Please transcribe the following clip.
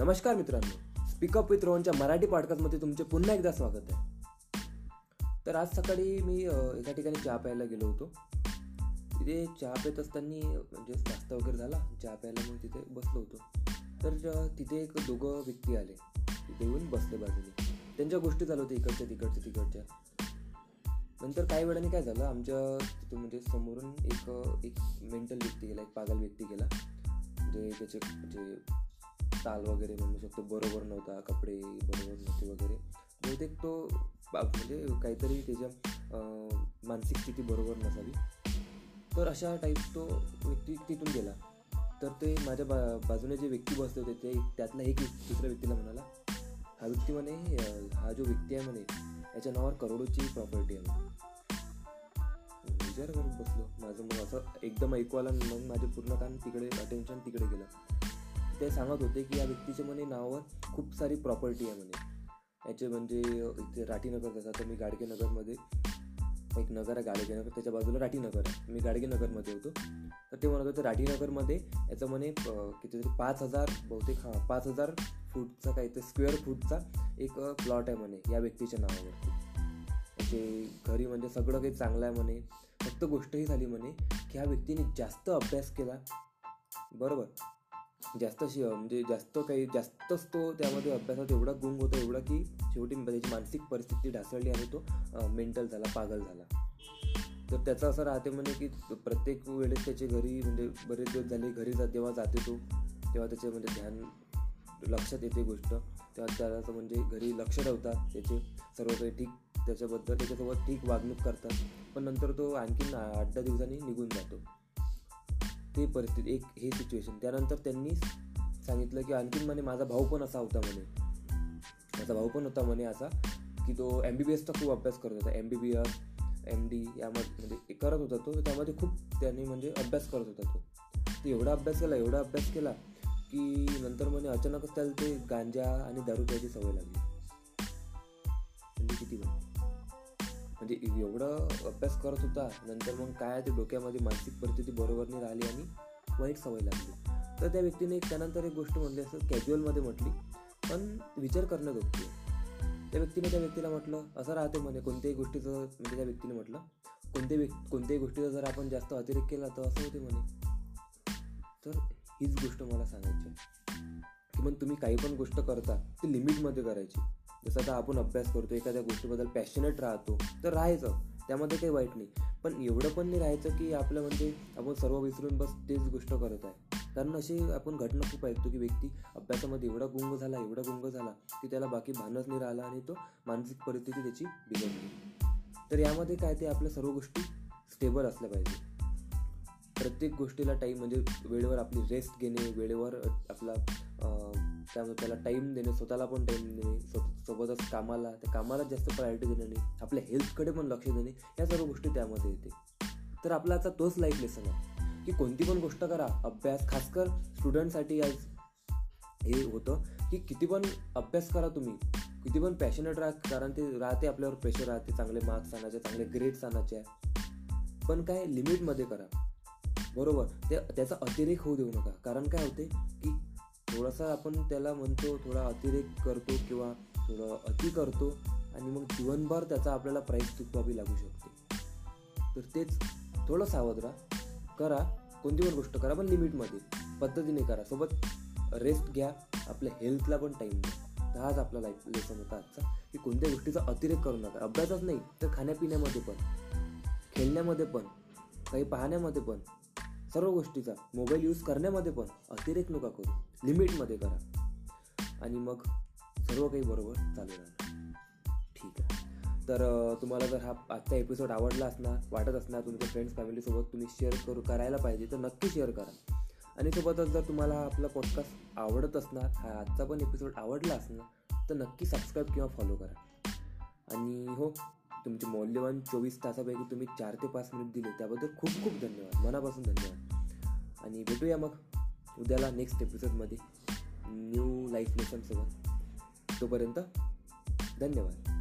नमस्कार मित्रांनो. Speak up with रोहनच्या मराठी पॉडकास्टमध्ये तुमचे पुन्हा एकदा स्वागत आहे. तर आज सकाळी मी एका ठिकाणी चहा प्यायला गेलो होतो. तिथे चहा पित असताना म्हणजे नाश्ता वगैरे झाला. चहा प्यायला मग तिथे बसलो होतो. तर तिथे एक दोघं व्यक्ती आले. तिथे येऊन बसले बाजूने. त्यांच्या गोष्टी चालू होत्या इकडच्या तिकडच्या तिकडच्या. नंतर काही वेळाने काय झालं आमच्या तिथे म्हणजे समोरून एक एक मेंटल व्यक्ती गेला एक पागल व्यक्ती गेला. म्हणजे त्याचे म्हणजे ताल वगैरे म्हणू शकतो. बरोबर नव्हता कपडे बरोबर नव्हते वगैरे. बहुतेक तो म्हणजे काहीतरी त्याच्या मानसिक स्थिती बरोबर नसावी. तर अशा टाईप तो व्यक्ती तिथून गेला. तर ते माझ्या बा बाजूने जे व्यक्ती बसले होते ते त्यातला एक दुसऱ्या व्यक्तीला म्हणाला हा व्यक्ती म्हणे हा जो व्यक्ती आहे म्हणे याच्या नावावर करोडोची प्रॉपर्टी आहे विचार करून बसलो. माझं मग असं एकदम ऐकू मग माझे पूर्ण काम तिकडे अटेन्शन तिकडे गेलं. ते सांगत होते की या व्यक्तीच्या म्हणे नावावर खूप सारी प्रॉपर्टी आहे म्हणे. याचे म्हणजे इथे राठीनगर जसं तर मी गाडगेनगरमध्ये एक नगर आहे गाडगेनगर त्याच्या बाजूला राठीनगर आहे. मी गाडगेनगरमध्ये होतो. तर ते म्हणत होते राठीनगरमध्ये याचं म्हणे कितीतरी पाच हजार बहुतेक हां पाच हजार फूटचा काही ते स्क्वेअर फूटचा एक प्लॉट आहे म्हणे या व्यक्तीच्या नावावरती म्हणजे घरी म्हणजे सगळं काही चांगलं आहे म्हणे. फक्त गोष्ट ही झाली म्हणे की ह्या व्यक्तीने जास्त अभ्यास केला. बरोबर? जास्त शि म्हणजे जास्त काही जास्तच तो त्यामध्ये अभ्यासात एवढा गुंग होता एवढा की शेवटी म्हणजे त्याची मानसिक परिस्थिती ढासळली आणि तो मेंटल झाला पागल झाला. तर त्याचं असं राहते म्हणजे की प्रत्येक वेळेस त्याचे घरी म्हणजे बरेच दिवस झाले घरी जा जेव्हा जाते तो तेव्हा त्याचे म्हणजे ध्यान लक्षात येते गोष्ट. तेव्हा त्याला म्हणजे घरी लक्ष ठेवतात त्याचे सर्व काही ठीक त्याच्याबद्दल त्याच्यासोबत ठीक वागणूक करतात. पण नंतर तो आणखीन आठ दहा दिवसांनी निघून जातो. ते परिस्थिती एक हे सिच्युएशन त्यानंतर त्यांनी सांगितलं की आणखीन म्हणे माझा भाऊ पण असा होता म्हणे. माझा भाऊ पण होता म्हणे असा की तो एम बी बी एसचा खूप अभ्यास करत होता. M B B S M D यामध्ये म्हणजे करत होता तो. त्यामध्ये खूप त्यांनी म्हणजे अभ्यास करत होता तो. एवढा अभ्यास केला एवढा अभ्यास केला की नंतर म्हणे अचानकच त्याला ते गांजा आणि दारू प्यायची सवय लागली. म्हणजे किती म्हणजे म्हणजे एवढं अभ्यास करत होता नंतर मग काय ते डोक्यामध्ये मानसिक परिस्थिती बरोबर नाही राहिली आणि वाईट सवय लागली. तर त्या व्यक्तीने एक त्यानंतर एक गोष्ट म्हटली असं कॅज्युअलमध्ये म्हटली पण विचार करणं होती त्या व्यक्तीने त्या व्यक्तीला म्हटलं असं राहते म्हणे कोणत्याही गोष्टीचं म्हणजे त्या व्यक्तीने म्हटलं कोणत्याही व्यक्ती कोणत्याही गोष्टीचा जर आपण जास्त अतिरेक केला तर असं होते म्हणे. तर हीच गोष्ट मला सांगायची आहे. की मग तुम्ही काही पण गोष्ट करता ती लिमिटमध्ये करायची. जसं आता आपण अभ्यास करतो एखाद्या गोष्टीबद्दल पॅशनेट राहतो तर राहायचं. त्यामध्ये काही वाईट नाही. पण एवढं पण नाही राहायचं की आपलं म्हणजे आपण सर्व विसरून बस तेच गोष्ट करत आहे. कारण अशी आपण घटना खूप ऐकतो की व्यक्ती अभ्यासामध्ये एवढा गुंग झाला एवढा गुंग झाला की त्याला बाकी भानच नाही राहिला आणि तो मानसिक परिस्थिती त्याची बिघडली. तर यामध्ये काय ते आपल्या सर्व गोष्टी स्टेबल असल्या पाहिजे. प्रत्येक गोष्टीला टाईम म्हणजे वेळेवर आपली रेस्ट घेणे वेळेवर आपला त्यामुळे त्याला टाईम देणे स्वतःला पण टाईम देणे सोबतच कामाला त्या कामाला जास्त प्रायोरिटी देणे आपल्या हेल्थकडे पण लक्ष देणे या सर्व गोष्टी त्यामध्ये येते. तर आपला आता तोच लाईफ लेसन आहे की कोणती पण गोष्ट करा. अभ्यास खासकर स्टुडंटसाठी आज हे होतं की किती पण अभ्यास करा तुम्ही किती पण पॅशनेट राहा कारण ते राहते आपल्यावर प्रेशर राहते चांगले मार्क्स आणायचे चांगले ग्रेड्स आणायचे. पण काय लिमिटमध्ये करा. बरोबर? ते त्याचा अतिरेक होऊ देऊ नका. कारण काय होते की थोडासा आपण त्याला म्हणतो थोडा अतिरेक करतो किंवा थोडं अति करतो आणि मग जीवनभर त्याचा आपल्याला प्राईस चुकवावी लागू शकते. तर तेच थोडं सावध राहा. करा कोणती पण गोष्ट करा पण लिमिटमध्ये. पद्धतीने करा. सोबत रेस्ट घ्या. आपल्या हेल्थला पण टाईम द्या. हाच आपला लाईफ लेसन होता आजचा. की कोणत्या गोष्टीचा अतिरेक करू नका. अभ्यासच नाही तर खाण्यापिण्यामध्ये पण खेळण्यामध्ये पण काही पाहण्यामध्ये पण. सर्व गोष्टीचा मोबाईल यूज करण्यामध्ये पण अतिरेक नका करू. लिमिटमध्ये करा. आणि मग सर्व काही बरोबर चालू राहणार. ठीक आहे. तर तुम्हाला जर हा आजचा एपिसोड आवडला असणार वाटत असणार तुमच्या फ्रेंड्स फॅमिलीसोबत तुम्ही शेअर करू करायला पाहिजे तर नक्की शेअर करा. आणि सोबतच जर तुम्हाला आपला पॉडकास्ट आवडत असणार हा आजचा पण एपिसोड आवडला असणार तर नक्की सबस्क्राईब किंवा फॉलो करा. आणि हो तुमचे मौल्यवान चोवीस तासापैकी तुम्ही चार ते पाच मिनिट दिले त्याबद्दल खूप खूप धन्यवाद. मनापासून धन्यवाद. आणि भेटूया मग उद्याला नेक्स्ट एपिसोडमध्ये न्यू लाईफ लेसनसोबत तोपर्यंत धन्यवाद.